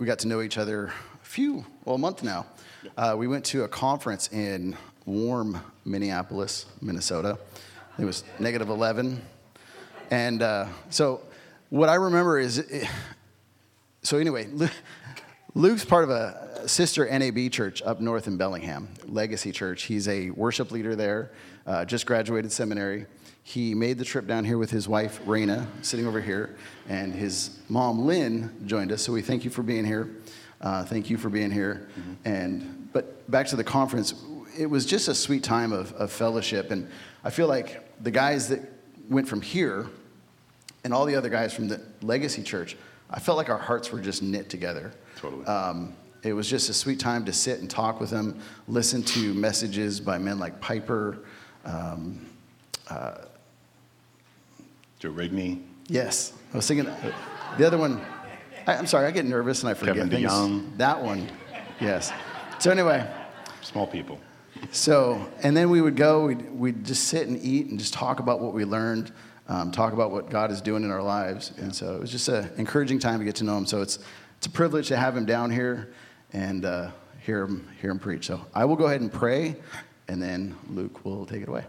we got to know each other a few, well, a month now. Uh, we went to a conference in warm Minneapolis, Minnesota. It was negative 11. And uh, so what I remember is, it, so anyway, Luke's part of a sister NAB church up north in Bellingham, Legacy Church. He's a worship leader there, uh, just graduated seminary. He made the trip down here with his wife, Raina, sitting over here, and his mom, Lynn, joined us. So we thank you for being here. Uh, thank you for being here. Mm-hmm. And but back to the conference, it was just a sweet time of, of fellowship, and I feel like the guys that went from here and all the other guys from the Legacy Church, I felt like our hearts were just knit together. Totally. Um, it was just a sweet time to sit and talk with them, listen to messages by men like Piper. Um, uh, Joe Rigney. Yes. I was thinking, the other one, I, am sorry, I get nervous and I forget Kevin things. DeYoung. That one, yes. So anyway. Small people. So, and then we would go, we'd, we'd just sit and eat and just talk about what we learned, um, talk about what God is doing in our lives. And so it was just an encouraging time to get to know him. So it's, it's a privilege to have him down here and uh, hear, him, hear him preach. So I will go ahead and pray, and then Luke will take it away.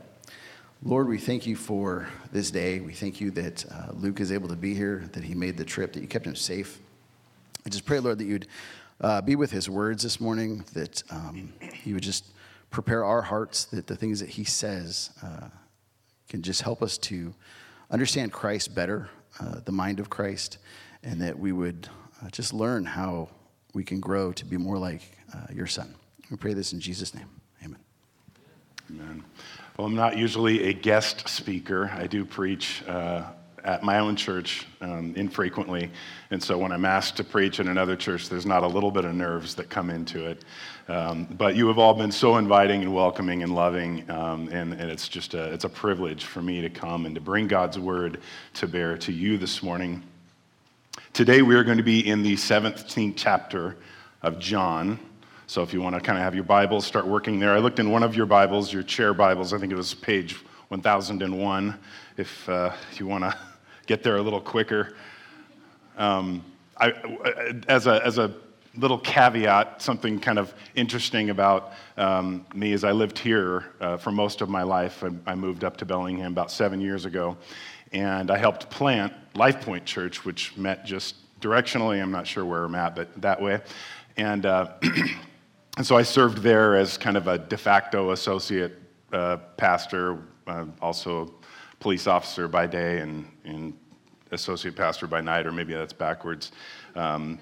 Lord, we thank you for this day. We thank you that uh, Luke is able to be here, that he made the trip, that you kept him safe. I just pray, Lord, that you'd uh, be with his words this morning, that um, you would just prepare our hearts, that the things that he says uh, can just help us to understand Christ better, uh, the mind of Christ, and that we would uh, just learn how we can grow to be more like uh, your son. We pray this in Jesus' name. Amen. Amen. Well, I'm not usually a guest speaker. I do preach uh, at my own church um, infrequently. And so when I'm asked to preach in another church, there's not a little bit of nerves that come into it. Um, but you have all been so inviting and welcoming and loving, um, and, and, it's just a, it's a privilege for me to come and to bring God's word to bear to you this morning. Today we are going to be in the 17th chapter of John. So if you want to kind of have your Bibles, start working there. I looked in one of your Bibles, your chair Bibles. I think it was page 1001. If uh, you want to get there a little quicker. Um, I, as, a, as a little caveat, something kind of interesting about um, me is I lived here uh, for most of my life. I, I, moved up to Bellingham about seven years ago, and I helped plant Life Point Church, which met just directionally. I'm not sure where I'm at, but that way. And uh, And so I served there as kind of a de facto associate uh, pastor, uh, also police officer by day and, and, associate pastor by night, or maybe that's backwards. Um,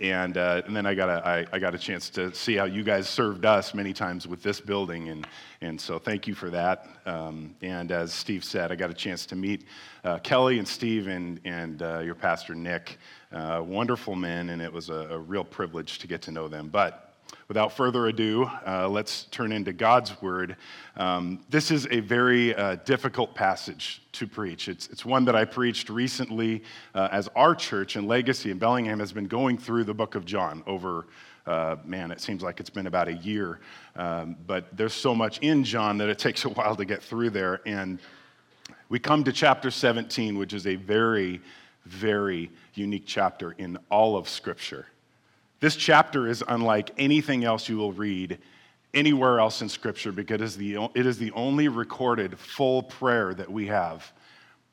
and, uh, and then I got, a, I, I got a chance to see how you guys served us many times with this building. And, and so thank you for that. Um, and as Steve said, I got a chance to meet uh, Kelly and Steve and, and uh, your pastor Nick. Uh, wonderful men, and it was a, a real privilege to get to know them. But without further ado, uh, let's turn into God's Word. Um, this is a very uh, difficult passage to preach. It's, it's one that I preached recently uh, as our church and Legacy in Bellingham has been going through the book of John over. Uh, man, it seems like it's been about a year. Um, but there's so much in John that it takes a while to get through there. And we come to chapter 17, which is a very, very unique chapter in all of Scripture. This chapter is unlike anything else you will read anywhere else in Scripture because it is the, only recorded full prayer that we have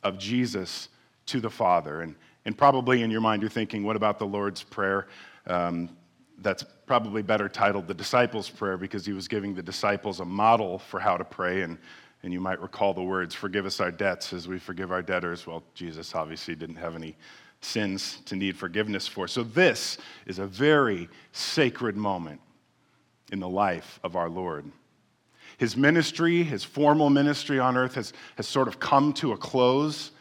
of Jesus to the Father. And, and probably in your mind, you're thinking, what about the Lord's Prayer? Um, that's probably better titled the disciples' prayer because he was giving the disciples a model for how to pray. And, and you might recall the words, Forgive us our debts as we forgive our debtors. Well, Jesus obviously didn't have any sins to need forgiveness for. So, this is a very sacred moment in the life of our Lord. His ministry, his formal ministry on earth, has, has sort of come to a close.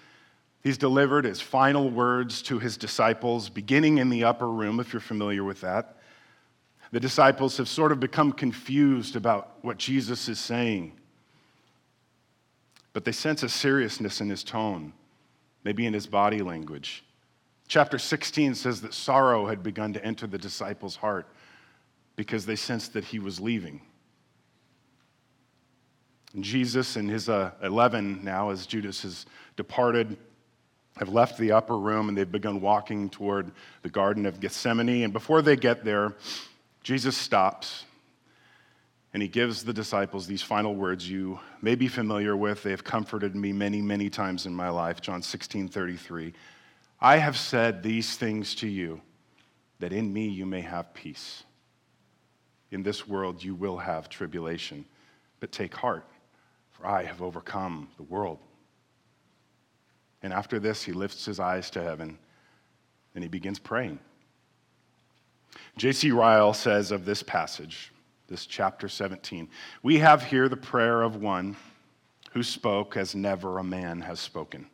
He's delivered his final words to his disciples, beginning in the upper room, if you're familiar with that. The disciples have sort of become confused about what Jesus is saying, but they sense a seriousness in his tone, maybe in his body language. Chapter 16 says that sorrow had begun to enter the disciples' heart because they sensed that he was leaving. And Jesus and his uh, 11 now, as Judas has departed, have left the upper room and they've begun walking toward the Garden of Gethsemane. And before they get there, Jesus stops and he gives the disciples these final words you may be familiar with. They have comforted me many, many times in my life. John 16 33. I have said these things to you that in me you may have peace. In this world you will have tribulation, but take heart, for I have overcome the world. And after this, he lifts his eyes to heaven and he begins praying. J.C. Ryle says of this passage, this chapter 17, we have here the prayer of one who spoke as never a man has spoken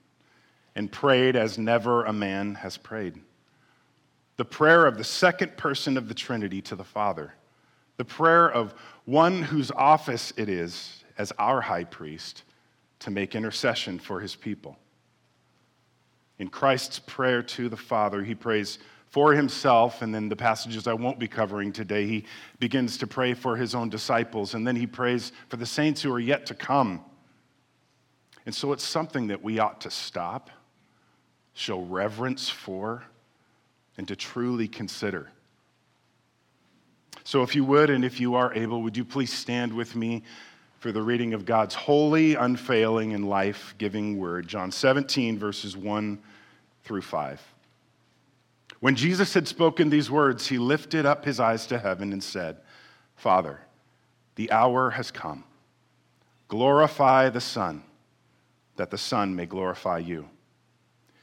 and prayed as never a man has prayed. The prayer of the second person of the Trinity to the Father. The prayer of one whose office it is as our high priest to make intercession for his people. In Christ's prayer to the Father, he prays for himself, and then the passages I won't be covering today, he begins to pray for his own disciples, and then he prays for the saints who are yet to come. And so it's something that we ought to stop, show reverence for, and to truly consider. So, if you would, and if you are able, would you please stand with me for the reading of God's holy, unfailing, and life giving word, John 17, verses 1 through 5. When Jesus had spoken these words, he lifted up his eyes to heaven and said, Father, the hour has come. Glorify the Son, that the Son may glorify you.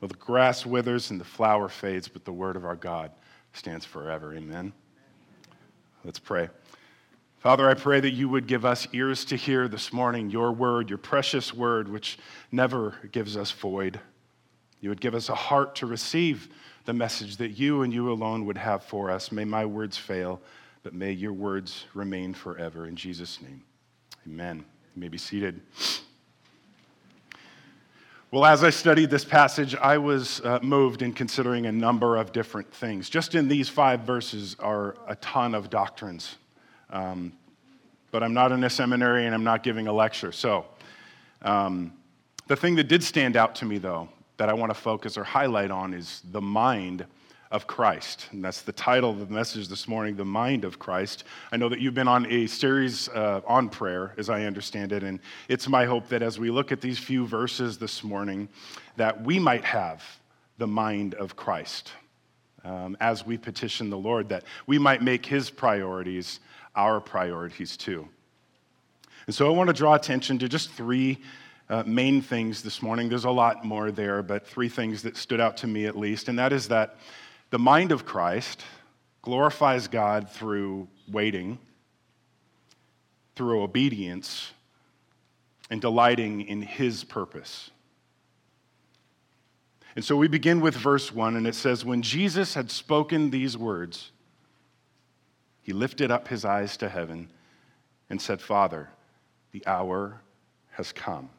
Well, the grass withers and the flower fades, but the word of our God stands forever. Amen. Let's pray. Father, I pray that you would give us ears to hear this morning your word, your precious word, which never gives us void. You would give us a heart to receive the message that you and you alone would have for us. May my words fail, but may your words remain forever. In Jesus' name, amen. You may be seated. Well, as I studied this passage, I was uh, moved in considering a number of different things. Just in these five verses are a ton of doctrines. Um, but I'm not in a seminary and I'm not giving a lecture. So, um, the thing that did stand out to me, though, that I want to focus or highlight on is the mind of Christ. And that's the title of the message this morning, The Mind of Christ. I know that you've been on a series uh, on prayer, as I understand it, and it's my hope that as we look at these few verses this morning, that we might have the mind of Christ um, as we petition the Lord, that we might make his priorities our priorities too. And so I want to draw attention to just three uh, main things this morning. There's a lot more there, but three things that stood out to me at least. And that is that the mind of Christ glorifies God through waiting, through obedience, and delighting in his purpose. And so we begin with verse 1, and it says, When Jesus had spoken these words, he lifted up his eyes to heaven and said, Father, the hour has come.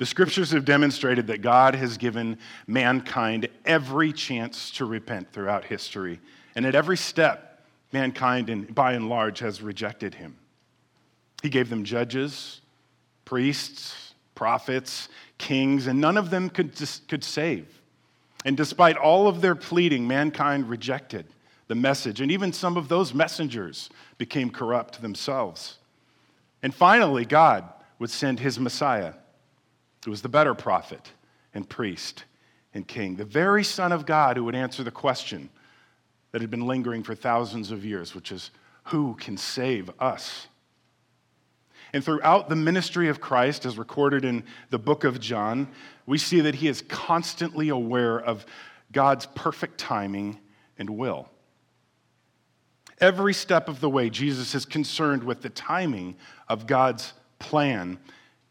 The scriptures have demonstrated that God has given mankind every chance to repent throughout history. And at every step, mankind, by and large, has rejected him. He gave them judges, priests, prophets, kings, and none of them could, could save. And despite all of their pleading, mankind rejected the message. And even some of those messengers became corrupt themselves. And finally, God would send his Messiah, who was the better prophet and priest and king, the very Son of God who would answer the question that had been lingering for thousands of years, which is who can save us? And throughout the ministry of Christ, as recorded in the book of John, we see that he is constantly aware of God's perfect timing and will. Every step of the way, Jesus is concerned with the timing of God's plan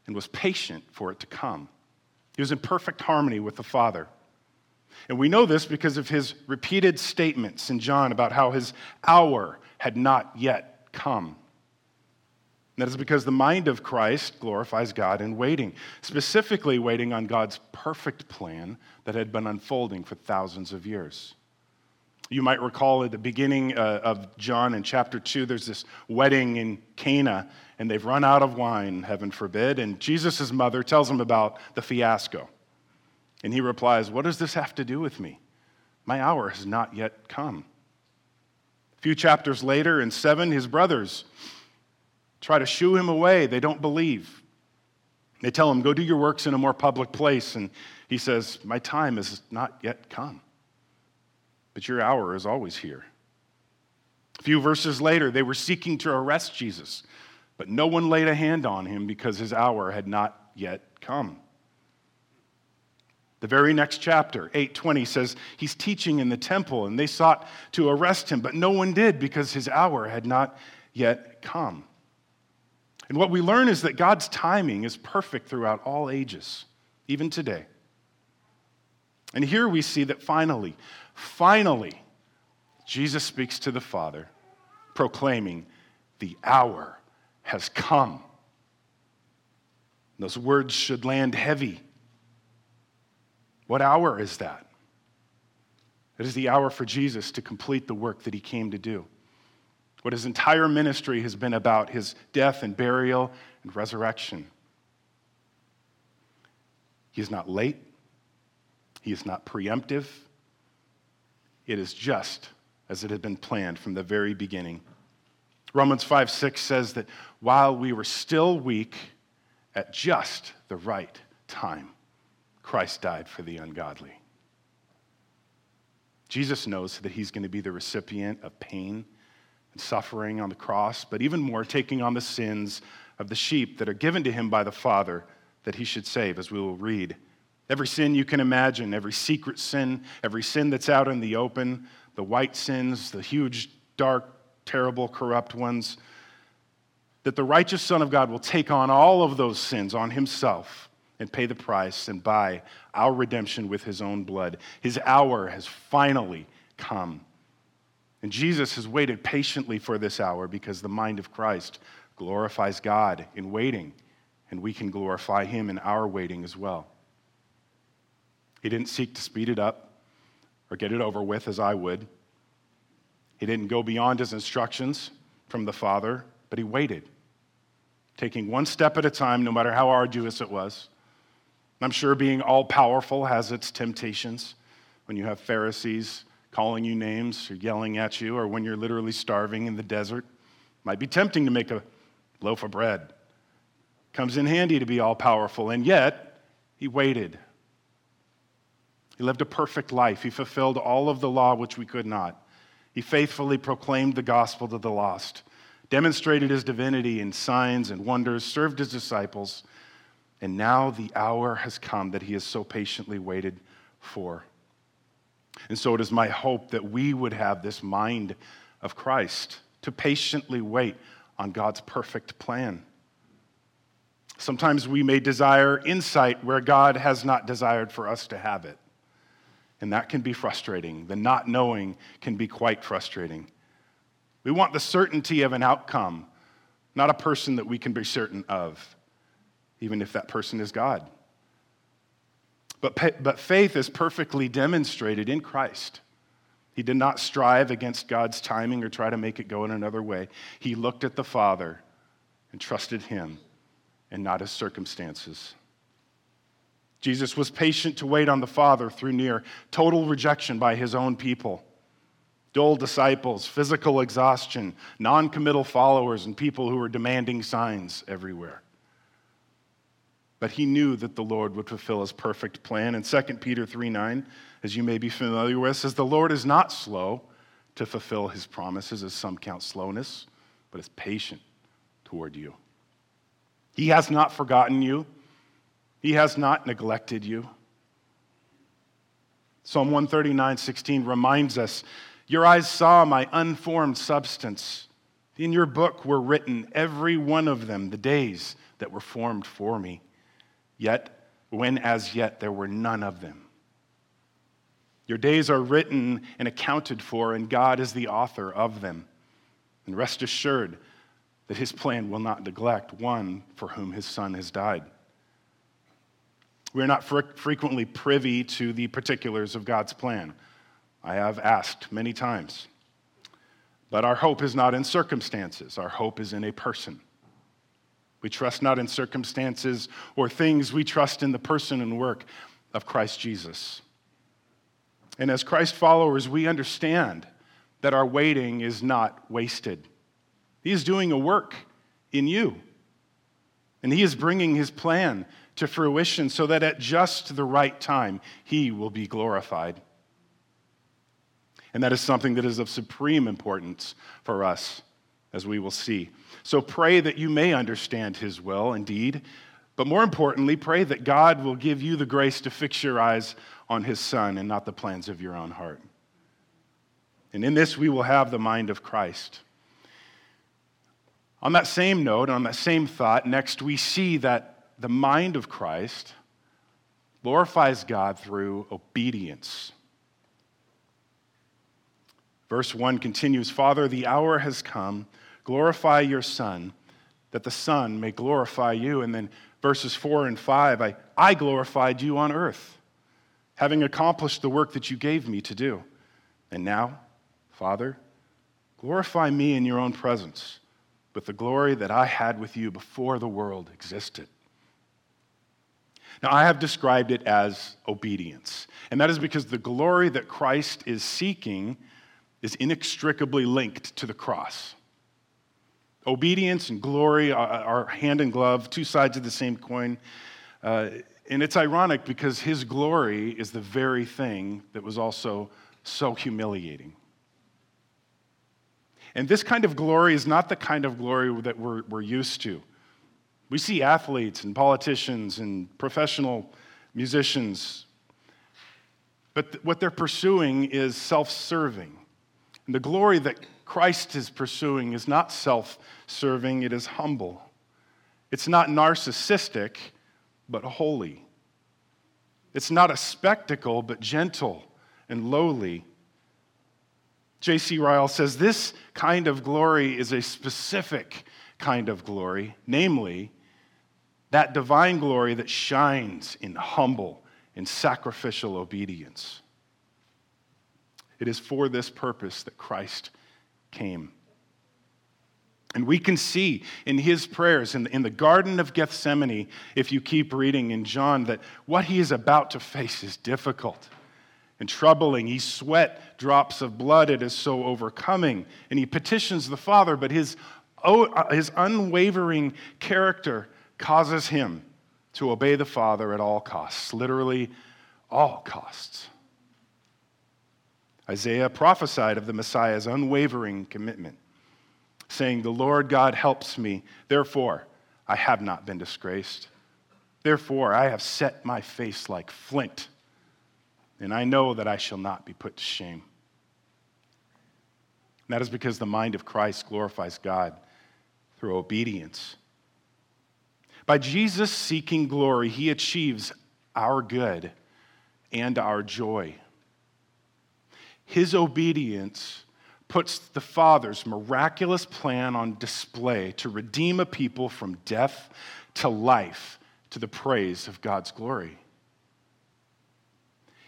and was patient for it to come. He was in perfect harmony with the Father. And we know this because of his repeated statements in John about how his hour had not yet come. That is because the mind of Christ glorifies God in waiting, specifically waiting on God's perfect plan that had been unfolding for thousands of years. You might recall at the beginning uh, of John in chapter 2, there's this wedding in Cana, and they've run out of wine, heaven forbid, and Jesus' mother tells him about the fiasco. And he replies, What does this have to do with me? My hour has not yet come. A few chapters later, in 7, his brothers try to shoo him away. They don't believe. They tell him, Go do your works in a more public place. And he says, My time has not yet come, but your hour is always here. A few verses later, they were seeking to arrest Jesus, but no one laid a hand on him because his hour had not yet come. The very next chapter, 820, says he's teaching in the temple and they sought to arrest him, but no one did because his hour had not yet come. And what we learn is that God's timing is perfect throughout all ages, even today. And here we see that finally, finally, Jesus speaks to the Father, proclaiming, The hour has come. Those words should land heavy. What hour is that? It is the hour for Jesus to complete the work that he came to do what his entire ministry has been about his death and burial and resurrection. He is not late, he is not preemptive. It is just as it had been planned from the very beginning. Romans 5 6 says that while we were still weak, at just the right time, Christ died for the ungodly. Jesus knows that he's going to be the recipient of pain and suffering on the cross, but even more, taking on the sins of the sheep that are given to him by the Father that he should save, as we will read. Every sin you can imagine, every secret sin, every sin that's out in the open, the white sins, the huge, dark, terrible, corrupt ones, that the righteous Son of God will take on all of those sins on himself and pay the price and buy our redemption with his own blood. His hour has finally come. And Jesus has waited patiently for this hour because the mind of Christ glorifies God in waiting, and we can glorify Him in our waiting as well. He didn't seek to speed it up or get it over with as I would. He didn't go beyond his instructions from the Father, but he waited, taking one step at a time, no matter how arduous it was. I'm sure being all powerful has its temptations when you have Pharisees calling you names or yelling at you, or when you're literally starving in the desert. It Might be tempting to make a loaf of bread. Comes in handy to be all powerful, and yet he waited. He lived a perfect life. He fulfilled all of the law which we could not. He faithfully proclaimed the gospel to the lost, demonstrated his divinity in signs and wonders, served his disciples, and now the hour has come that he has so patiently waited for. And so it is my hope that we would have this mind of Christ to patiently wait on God's perfect plan. Sometimes we may desire insight where God has not desired for us to have it. And that can be frustrating. The not knowing can be quite frustrating. We want the certainty of an outcome, not a person that we can be certain of, even if that person is God. But, but faith is perfectly demonstrated in Christ. He did not strive against God's timing or try to make it go in another way. He looked at the Father and trusted Him and not His circumstances. Jesus was patient to wait on the Father through near total rejection by His own people. Dull disciples, physical exhaustion, non committal followers, and people who were demanding signs everywhere. But he knew that the Lord would fulfill his perfect plan. And 2 Peter 3 9, as you may be familiar with, says, The Lord is not slow to fulfill his promises, as some count slowness, but is patient toward you. He has not forgotten you, he has not neglected you. Psalm 139 16 reminds us, Your eyes saw my unformed substance. In your book were written, every one of them, the days that were formed for me yet when as yet there were none of them. Your days are written and accounted for, and God is the author of them. And rest assured that his plan will not neglect one for whom his son has died. We're not fre- frequently privy to the particulars of God's plan. I have asked many times. But our hope is not in circumstances, our hope is in a person. We trust not in circumstances or things, we trust in the person and work of Christ Jesus. And as Christ followers, we understand that our waiting is not wasted. He is doing a work in you, and He is bringing His plan to fruition so that at just the right time, He will be glorified. And that is something that is of supreme importance for us, as we will see. So pray that you may understand His will, indeed, but more importantly, pray that God will give you the grace to fix your eyes on his son and not the plans of your own heart. And in this, we will have the mind of Christ. On that same note, on that same thought, next we see that the mind of Christ glorifies God through obedience. Verse 1 continues Father, the hour has come. Glorify your Son, that the Son may glorify you. And then verses 4 and 5, I, I glorified you on earth, having accomplished the work that you gave me to do. And now, Father, glorify me in your own presence with the glory that I had with you before the world existed. Now, I have described it as obedience, and that is because the glory that Christ is seeking is inextricably linked to the cross. Obedience and glory are, hand in glove, two sides of the same coin. Uh, and it's ironic because his glory is the very thing that was also so humiliating. And this kind of glory is not the kind of glory that we're, we're used to. We see athletes and politicians and professional musicians, but th- what they're pursuing is self serving. And the glory that Christ is pursuing is not self serving, it is humble. It's not narcissistic, but holy. It's not a spectacle, but gentle and lowly. J.C. Ryle says this kind of glory is a specific kind of glory, namely, that divine glory that shines in humble and sacrificial obedience. It is for this purpose that Christ came. And we can see in his prayers in the, in the Garden of Gethsemane, if you keep reading in John, that what he is about to face is difficult and troubling. He sweat drops of blood, it is so overcoming. And he petitions the Father, but his, uh, his unwavering character causes him to obey the Father at all costs, literally, all costs. Isaiah prophesied of the Messiah's unwavering commitment, saying, The Lord God helps me, therefore I have not been disgraced. Therefore I have set my face like flint, and I know that I shall not be put to shame. And that is because the mind of Christ glorifies God through obedience. By Jesus seeking glory, he achieves our good and our joy. His obedience puts the Father's miraculous plan on display to redeem a people from death to life to the praise of God's glory.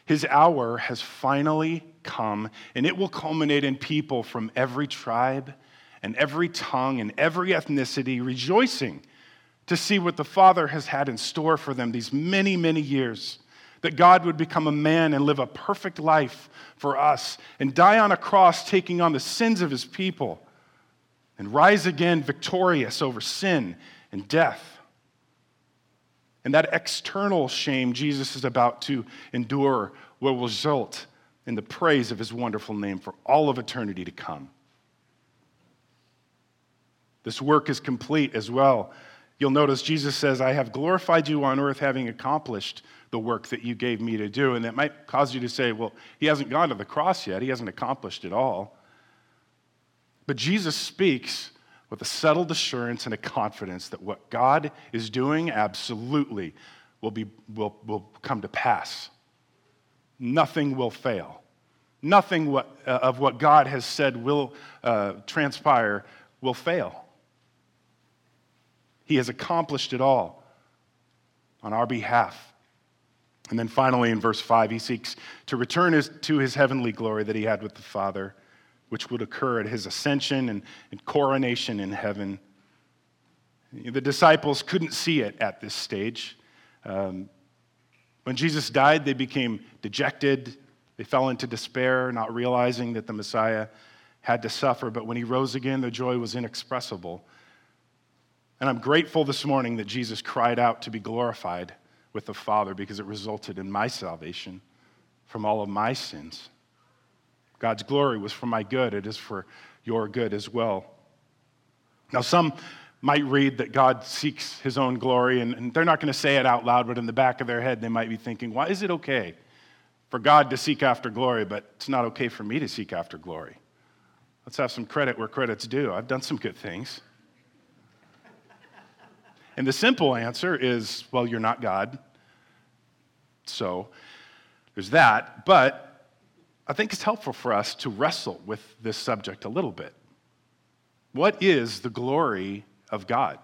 His hour has finally come, and it will culminate in people from every tribe and every tongue and every ethnicity rejoicing to see what the Father has had in store for them these many, many years that God would become a man and live a perfect life for us and die on a cross, taking on the sins of his people, and rise again victorious over sin and death. And that external shame Jesus is about to endure will result in the praise of his wonderful name for all of eternity to come. This work is complete as well. You'll notice Jesus says, I have glorified you on earth, having accomplished the work that you gave me to do. And that might cause you to say, well, he hasn't gone to the cross yet, he hasn't accomplished it all. But Jesus speaks with a settled assurance and a confidence that what God is doing absolutely will, be, will, will come to pass. nothing will fail. Nothing what, uh, of what God has said will uh, transpire will fail. He has accomplished it all on our behalf. And then finally, in verse 5, he seeks to return his, to his heavenly glory that he had with the Father, which would occur at his ascension and, and coronation in heaven. The disciples couldn't see it at this stage. Um, when Jesus died, they became dejected. They fell into despair, not realizing that the Messiah had to suffer. But when he rose again, their joy was inexpressible. And I'm grateful this morning that Jesus cried out to be glorified with the Father because it resulted in my salvation from all of my sins. God's glory was for my good, it is for your good as well. Now, some might read that God seeks his own glory, and, and they're not going to say it out loud, but in the back of their head, they might be thinking, why is it okay for God to seek after glory, but it's not okay for me to seek after glory? Let's have some credit where credit's due. I've done some good things. And the simple answer is, well, you're not God. So there's that. But I think it's helpful for us to wrestle with this subject a little bit. What is the glory of God.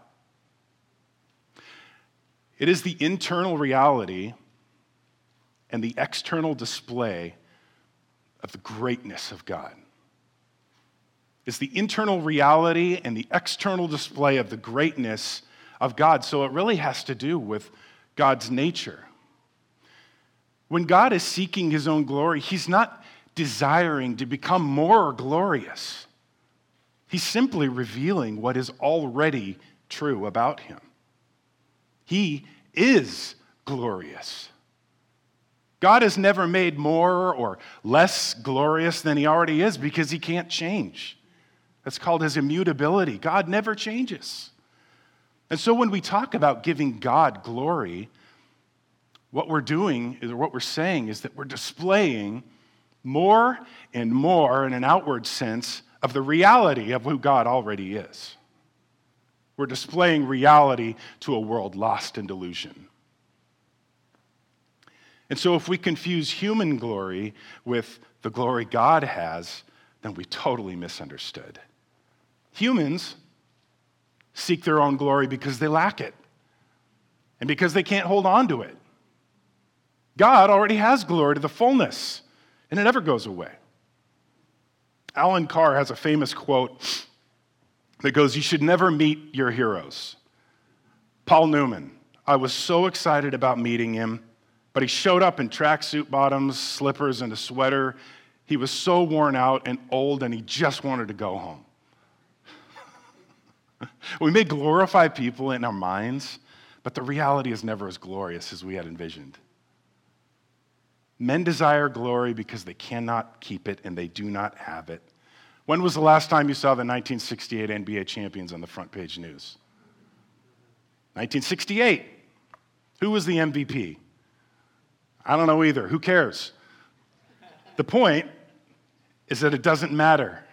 It is the internal reality and the external display of the greatness of God. It's the internal reality and the external display of the greatness of God. So it really has to do with God's nature. When God is seeking his own glory, he's not desiring to become more glorious. He's simply revealing what is already true about him. He is glorious. God is never made more or less glorious than he already is because he can't change. That's called his immutability. God never changes. And so when we talk about giving God glory, what we're doing, or what we're saying, is that we're displaying more and more in an outward sense of the reality of who God already is. We're displaying reality to a world lost in delusion. And so, if we confuse human glory with the glory God has, then we totally misunderstood. Humans seek their own glory because they lack it and because they can't hold on to it. God already has glory to the fullness, and it never goes away. Alan Carr has a famous quote that goes, You should never meet your heroes. Paul Newman, I was so excited about meeting him, but he showed up in tracksuit bottoms, slippers, and a sweater. He was so worn out and old, and he just wanted to go home. we may glorify people in our minds, but the reality is never as glorious as we had envisioned. Men desire glory because they cannot keep it and they do not have it. When was the last time you saw the 1968 NBA champions on the front page news? 1968. Who was the MVP? I don't know either. Who cares? The point is that it doesn't matter.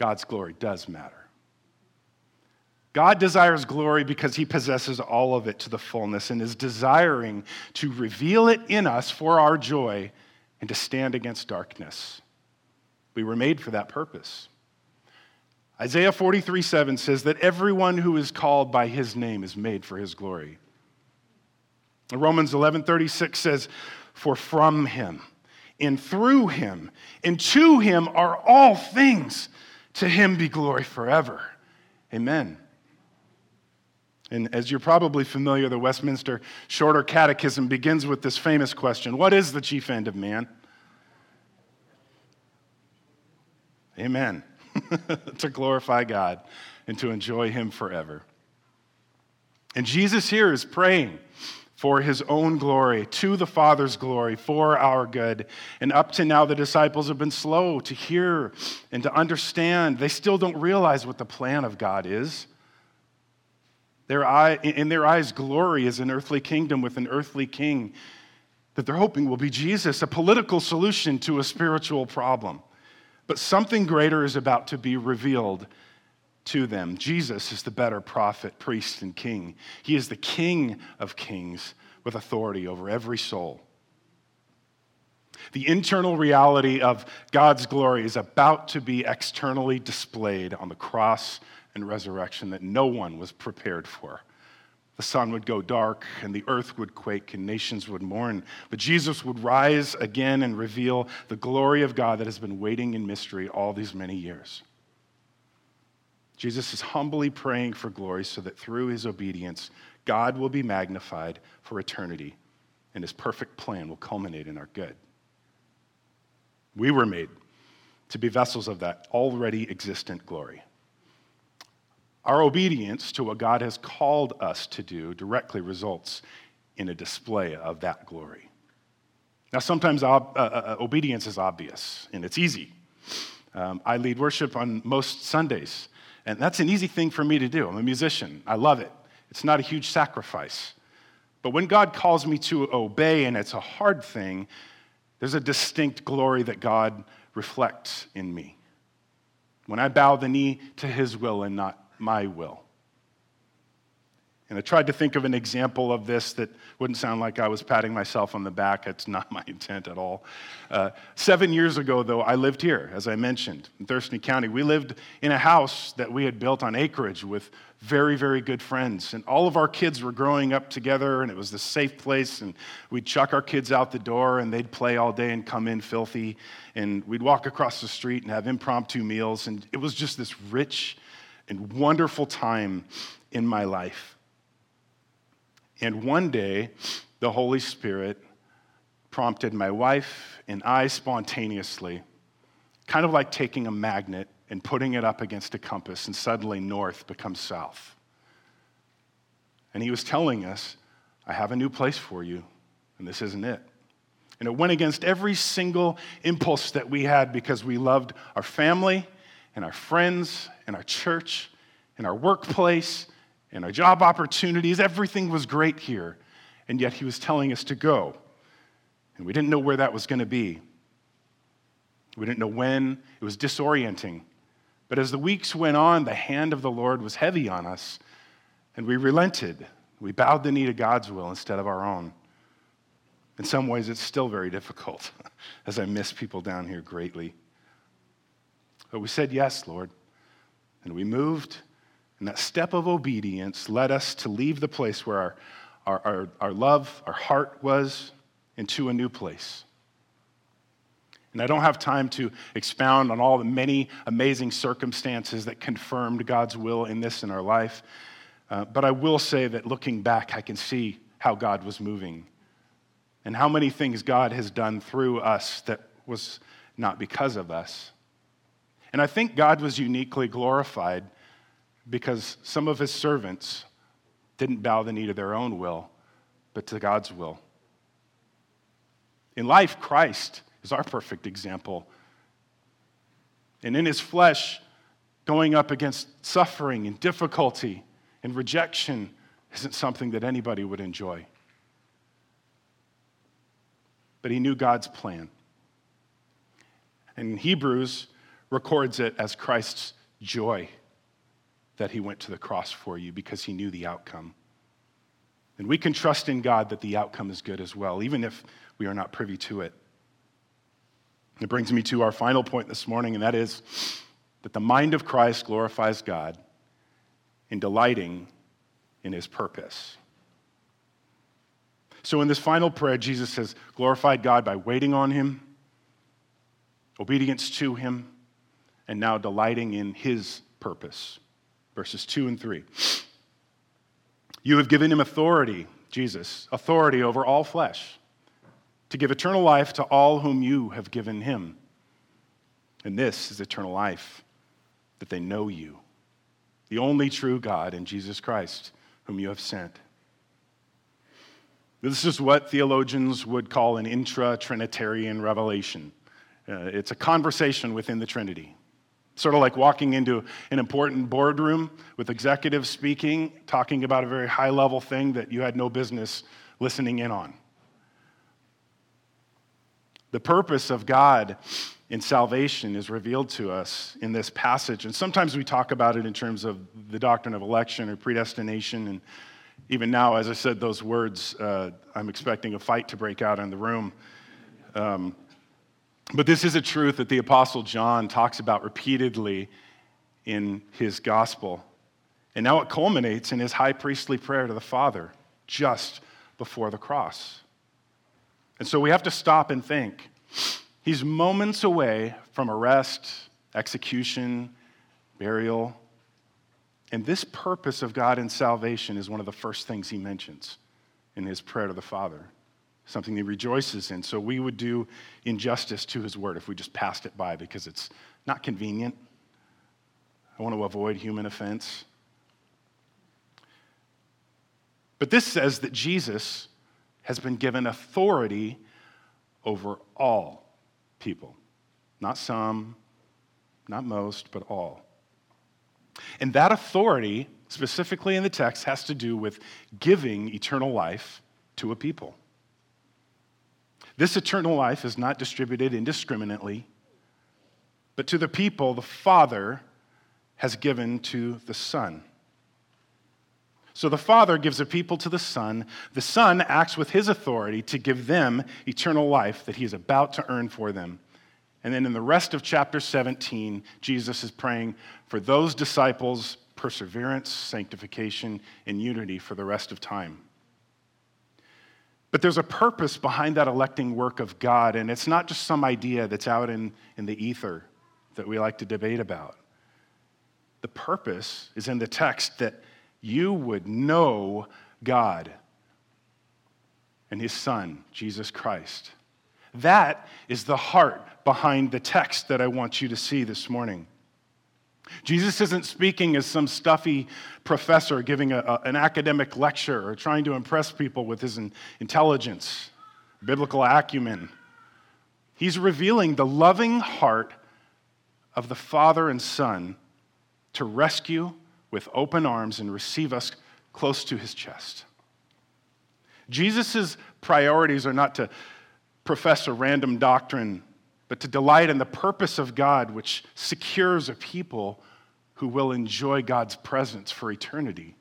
God's glory does matter. God desires glory because he possesses all of it to the fullness and is desiring to reveal it in us for our joy and to stand against darkness. We were made for that purpose. Isaiah 43 7 says that everyone who is called by his name is made for his glory. Romans 11 36 says, For from him and through him and to him are all things. To him be glory forever. Amen. And as you're probably familiar, the Westminster Shorter Catechism begins with this famous question What is the chief end of man? Amen. to glorify God and to enjoy Him forever. And Jesus here is praying for his own glory, to the Father's glory, for our good. And up to now, the disciples have been slow to hear and to understand. They still don't realize what the plan of God is. Their eye, in their eyes, glory is an earthly kingdom with an earthly king that they're hoping will be Jesus, a political solution to a spiritual problem. But something greater is about to be revealed to them. Jesus is the better prophet, priest, and king. He is the king of kings with authority over every soul. The internal reality of God's glory is about to be externally displayed on the cross and resurrection that no one was prepared for. The sun would go dark, and the earth would quake, and nations would mourn. But Jesus would rise again and reveal the glory of God that has been waiting in mystery all these many years. Jesus is humbly praying for glory so that through his obedience, God will be magnified for eternity, and his perfect plan will culminate in our good. We were made to be vessels of that already existent glory. Our obedience to what God has called us to do directly results in a display of that glory. Now, sometimes ob- uh, uh, uh, obedience is obvious and it's easy. Um, I lead worship on most Sundays, and that's an easy thing for me to do. I'm a musician, I love it. It's not a huge sacrifice. But when God calls me to obey, and it's a hard thing, there's a distinct glory that God reflects in me. When I bow the knee to his will and not my will. And I tried to think of an example of this that wouldn't sound like I was patting myself on the back. It's not my intent at all. Uh, seven years ago, though, I lived here, as I mentioned, in Thurston County. We lived in a house that we had built on acreage with very, very good friends. And all of our kids were growing up together, and it was the safe place. And we'd chuck our kids out the door, and they'd play all day and come in filthy. And we'd walk across the street and have impromptu meals. And it was just this rich and wonderful time in my life. And one day, the Holy Spirit prompted my wife and I spontaneously, kind of like taking a magnet and putting it up against a compass, and suddenly north becomes south. And he was telling us, I have a new place for you, and this isn't it. And it went against every single impulse that we had because we loved our family and our friends and our church and our workplace and our job opportunities. Everything was great here. And yet he was telling us to go. And we didn't know where that was going to be. We didn't know when. It was disorienting. But as the weeks went on, the hand of the Lord was heavy on us, and we relented. We bowed the knee to God's will instead of our own. In some ways, it's still very difficult, as I miss people down here greatly. But we said, Yes, Lord. And we moved, and that step of obedience led us to leave the place where our, our, our, our love, our heart was, into a new place. And I don't have time to expound on all the many amazing circumstances that confirmed God's will in this in our life. Uh, but I will say that looking back, I can see how God was moving and how many things God has done through us that was not because of us. And I think God was uniquely glorified because some of his servants didn't bow the knee to their own will, but to God's will. In life, Christ is our perfect example. And in his flesh, going up against suffering and difficulty and rejection isn't something that anybody would enjoy. But he knew God's plan. And Hebrews records it as Christ's joy that he went to the cross for you because he knew the outcome. And we can trust in God that the outcome is good as well, even if we are not privy to it. It brings me to our final point this morning, and that is that the mind of Christ glorifies God in delighting in his purpose. So, in this final prayer, Jesus has glorified God by waiting on him, obedience to him, and now delighting in his purpose. Verses 2 and 3. You have given him authority, Jesus, authority over all flesh, to give eternal life to all whom you have given him. And this is eternal life, that they know you, the only true God, and Jesus Christ, whom you have sent. This is what theologians would call an intra Trinitarian revelation. Uh, it's a conversation within the Trinity. Sort of like walking into an important boardroom with executives speaking, talking about a very high level thing that you had no business listening in on. The purpose of God in salvation is revealed to us in this passage. And sometimes we talk about it in terms of the doctrine of election or predestination. And even now, as I said those words, uh, I'm expecting a fight to break out in the room. Um, But this is a truth that the Apostle John talks about repeatedly in his gospel. And now it culminates in his high priestly prayer to the Father just before the cross. And so we have to stop and think. He's moments away from arrest, execution, burial. And this purpose of God in salvation is one of the first things he mentions in his prayer to the Father, something he rejoices in. So we would do injustice to his word if we just passed it by because it's not convenient. I want to avoid human offense. But this says that Jesus has been given authority over all people. Not some, not most, but all. And that authority, specifically in the text, has to do with giving eternal life to a people. This eternal life is not distributed indiscriminately, but to the people the Father has given to the Son. So the Father gives a people to the Son. The Son acts with his authority to give them eternal life that he is about to earn for them. And then in the rest of chapter 17, Jesus is praying for those disciples' perseverance, sanctification, and unity for the rest of time. But there's a purpose behind that electing work of God, and it's not just some idea that's out in, in the ether that we like to debate about. The purpose is in the text that you would know God and His Son, Jesus Christ. That is the heart behind the text that I want you to see this morning. Jesus isn't speaking as some stuffy professor giving a, a, an academic lecture or trying to impress people with his in, intelligence, biblical acumen. He's revealing the loving heart of the Father and Son to rescue with open arms and receive us close to his chest. Jesus' priorities are not to profess a random doctrine, but to delight in the purpose of God, which secures a people who will enjoy God's presence for eternity.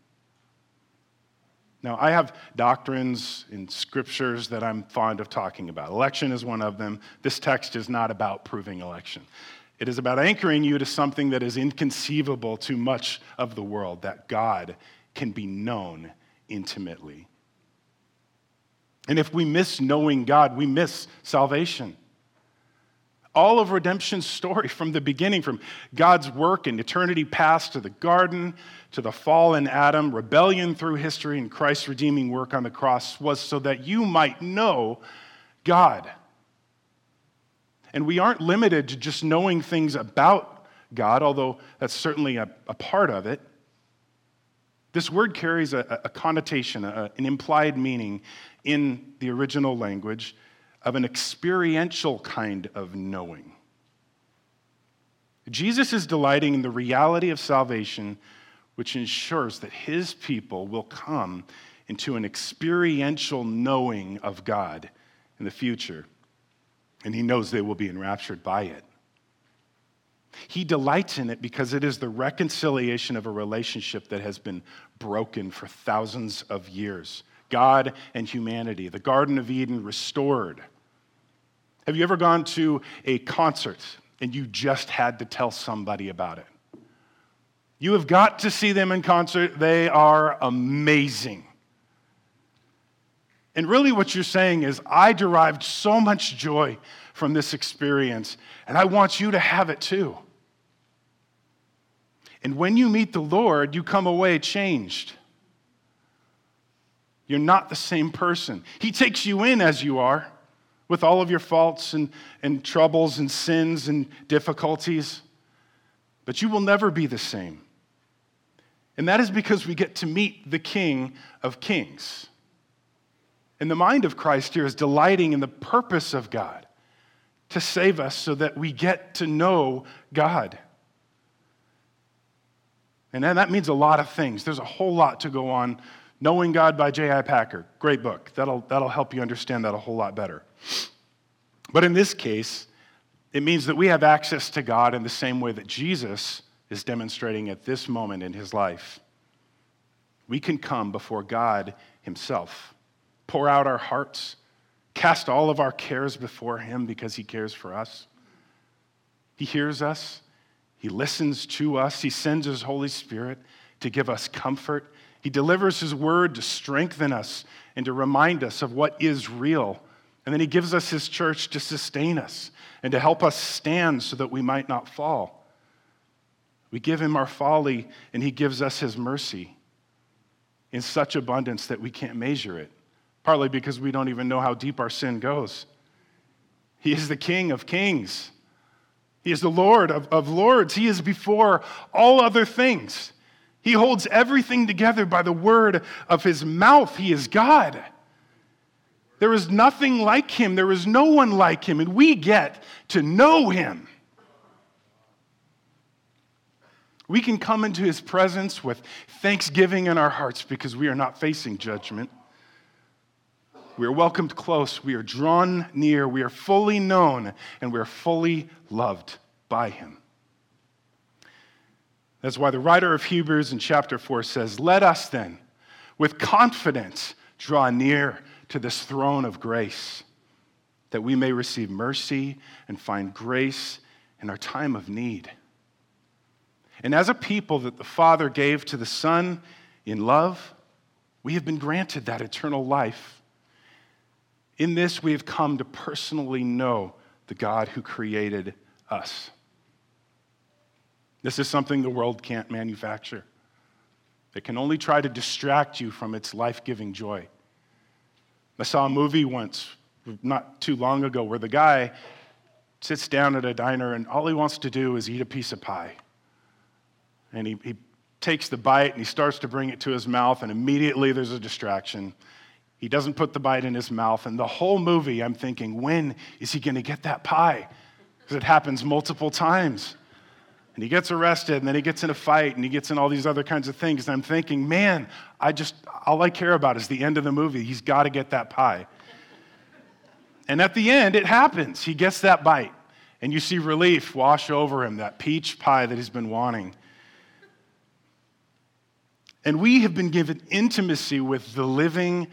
Now, I have doctrines in scriptures that I'm fond of talking about. Election is one of them. This text is not about proving election. It is about anchoring you to something that is inconceivable to much of the world that God can be known intimately. And if we miss knowing God, we miss salvation. All of redemption's story from the beginning, from God's work in eternity past to the garden, to the fall in Adam, rebellion through history, and Christ's redeeming work on the cross, was so that you might know God. And we aren't limited to just knowing things about God, although that's certainly a, a part of it. This word carries a, a connotation, a, an implied meaning in the original language of an experiential kind of knowing. Jesus is delighting in the reality of salvation, which ensures that his people will come into an experiential knowing of God in the future and he knows they will be enraptured by it. He delights in it because it is the reconciliation of a relationship that has been broken for thousands of years. God and humanity, the Garden of Eden restored. Have you ever gone to a concert and you just had to tell somebody about it? You have got to see them in concert. They are amazing. And really, what you're saying is, I derived so much joy from this experience, and I want you to have it too. And when you meet the Lord, you come away changed. You're not the same person. He takes you in as you are, with all of your faults and, and troubles and sins and difficulties, but you will never be the same. And that is because we get to meet the King of Kings. And the mind of Christ here is delighting in the purpose of God to save us so that we get to know God. And that means a lot of things. There's a whole lot to go on. Knowing God by J.I. Packer, great book. That'll, that'll help you understand that a whole lot better. But in this case, it means that we have access to God in the same way that Jesus is demonstrating at this moment in his life. We can come before God himself pour out our hearts, cast all of our cares before Him because He cares for us. He hears us, He listens to us, He sends His Holy Spirit to give us comfort. He delivers His word to strengthen us and to remind us of what is real. And then He gives us His church to sustain us and to help us stand so that we might not fall. We give Him our folly, and He gives us His mercy in such abundance that we can't measure it, partly because we don't even know how deep our sin goes. He is the King of kings, He is the Lord of, of lords, He is before all other things. He holds everything together by the word of His mouth. He is God. There is nothing like Him, there is no one like Him, and we get to know Him. We can come into his presence with thanksgiving in our hearts because we are not facing judgment. We are welcomed close, we are drawn near, we are fully known, and we are fully loved by him. That's why the writer of Hebrews in chapter 4 says, Let us then, with confidence, draw near to this throne of grace, that we may receive mercy and find grace in our time of need. And as a people that the Father gave to the Son in love, we have been granted that eternal life. In this, we have come to personally know the God who created us. This is something the world can't manufacture. It can only try to distract you from its life giving joy. I saw a movie once, not too long ago, where the guy sits down at a diner and all he wants to do is eat a piece of pie. And he, he takes the bite and he starts to bring it to his mouth, and immediately there's a distraction. He doesn't put the bite in his mouth. And the whole movie, I'm thinking, when is he going to get that pie? Because it happens multiple times. And he gets arrested, and then he gets in a fight, and he gets in all these other kinds of things. And I'm thinking, man, I just, all I care about is the end of the movie. He's got to get that pie. And at the end, it happens. He gets that bite, and you see relief wash over him, that peach pie that he's been wanting. And we have been given intimacy with the living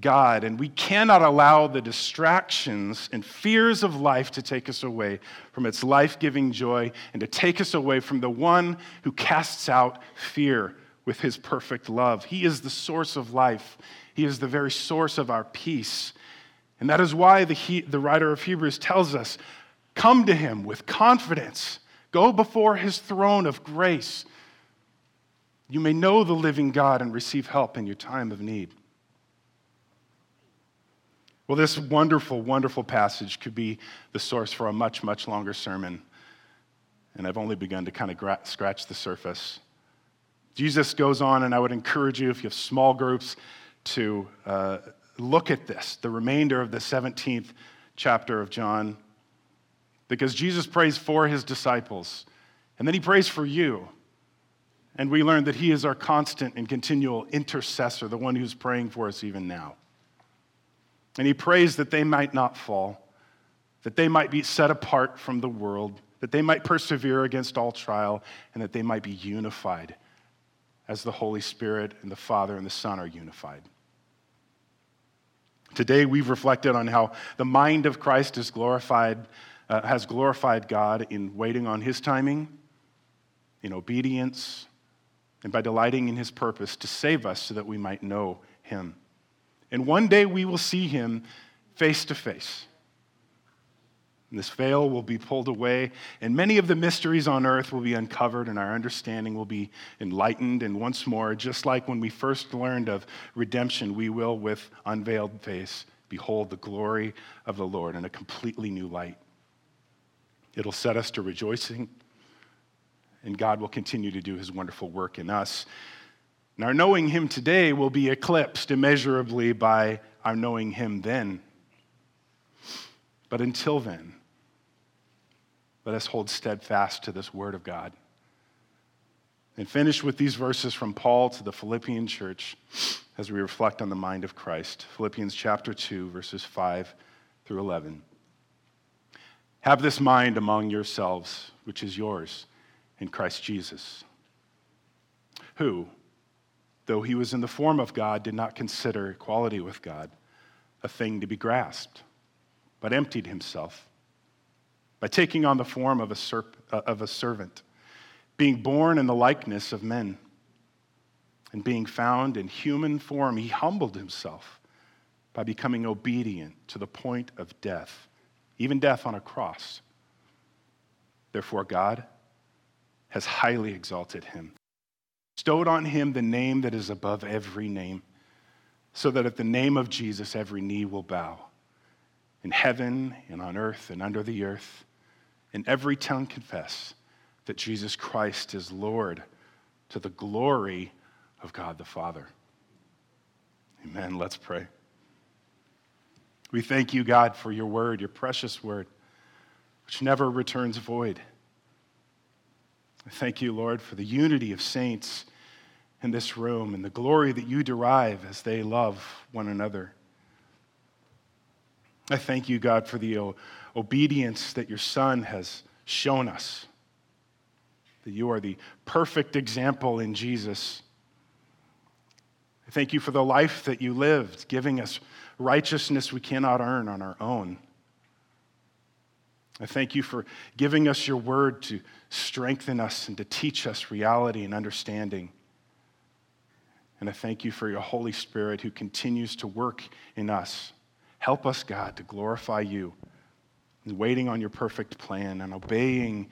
God, and we cannot allow the distractions and fears of life to take us away from its life giving joy and to take us away from the one who casts out fear with his perfect love. He is the source of life, he is the very source of our peace. And that is why the, he, the writer of Hebrews tells us come to him with confidence, go before his throne of grace you may know the living God and receive help in your time of need. Well, this wonderful, wonderful passage could be the source for a much, much longer sermon. And I've only begun to kind of gra- scratch the surface. Jesus goes on, and I would encourage you, if you have small groups, to uh, look at this, the remainder of the 17th chapter of John, because Jesus prays for his disciples, and then he prays for you. And we learn that He is our constant and continual intercessor, the one who's praying for us even now. And He prays that they might not fall, that they might be set apart from the world, that they might persevere against all trial, and that they might be unified as the Holy Spirit and the Father and the Son are unified. Today, we've reflected on how the mind of Christ is glorified, uh, has glorified God in waiting on His timing, in obedience, and by delighting in his purpose to save us so that we might know him. And one day we will see him face to face. And this veil will be pulled away, and many of the mysteries on earth will be uncovered, and our understanding will be enlightened. And once more, just like when we first learned of redemption, we will, with unveiled face, behold the glory of the Lord in a completely new light. It'll set us to rejoicing and God will continue to do his wonderful work in us. And our knowing him today will be eclipsed immeasurably by our knowing him then. But until then, let us hold steadfast to this word of God. And finish with these verses from Paul to the Philippian church as we reflect on the mind of Christ. Philippians chapter 2, verses 5 through 11. Have this mind among yourselves, which is yours in Christ Jesus, who, though he was in the form of God, did not consider equality with God a thing to be grasped, but emptied himself by taking on the form of a, serp- uh, of a servant, being born in the likeness of men, and being found in human form, he humbled himself by becoming obedient to the point of death, even death on a cross. Therefore, God has highly exalted him, bestowed on him the name that is above every name, so that at the name of Jesus every knee will bow, in heaven and on earth and under the earth, and every tongue confess that Jesus Christ is Lord to the glory of God the Father. Amen. Let's pray. We thank you, God, for your word, your precious word, which never returns void. I thank you, Lord, for the unity of saints in this room and the glory that you derive as they love one another. I thank you, God, for the obedience that your Son has shown us, that you are the perfect example in Jesus. I thank you for the life that you lived, giving us righteousness we cannot earn on our own. I thank you for giving us your word to strengthen us and to teach us reality and understanding. And I thank you for your Holy Spirit who continues to work in us. Help us, God, to glorify you and waiting on your perfect plan and obeying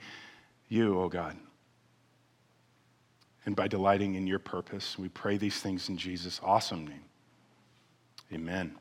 you, O oh God. And by delighting in your purpose, we pray these things in Jesus' awesome name. Amen.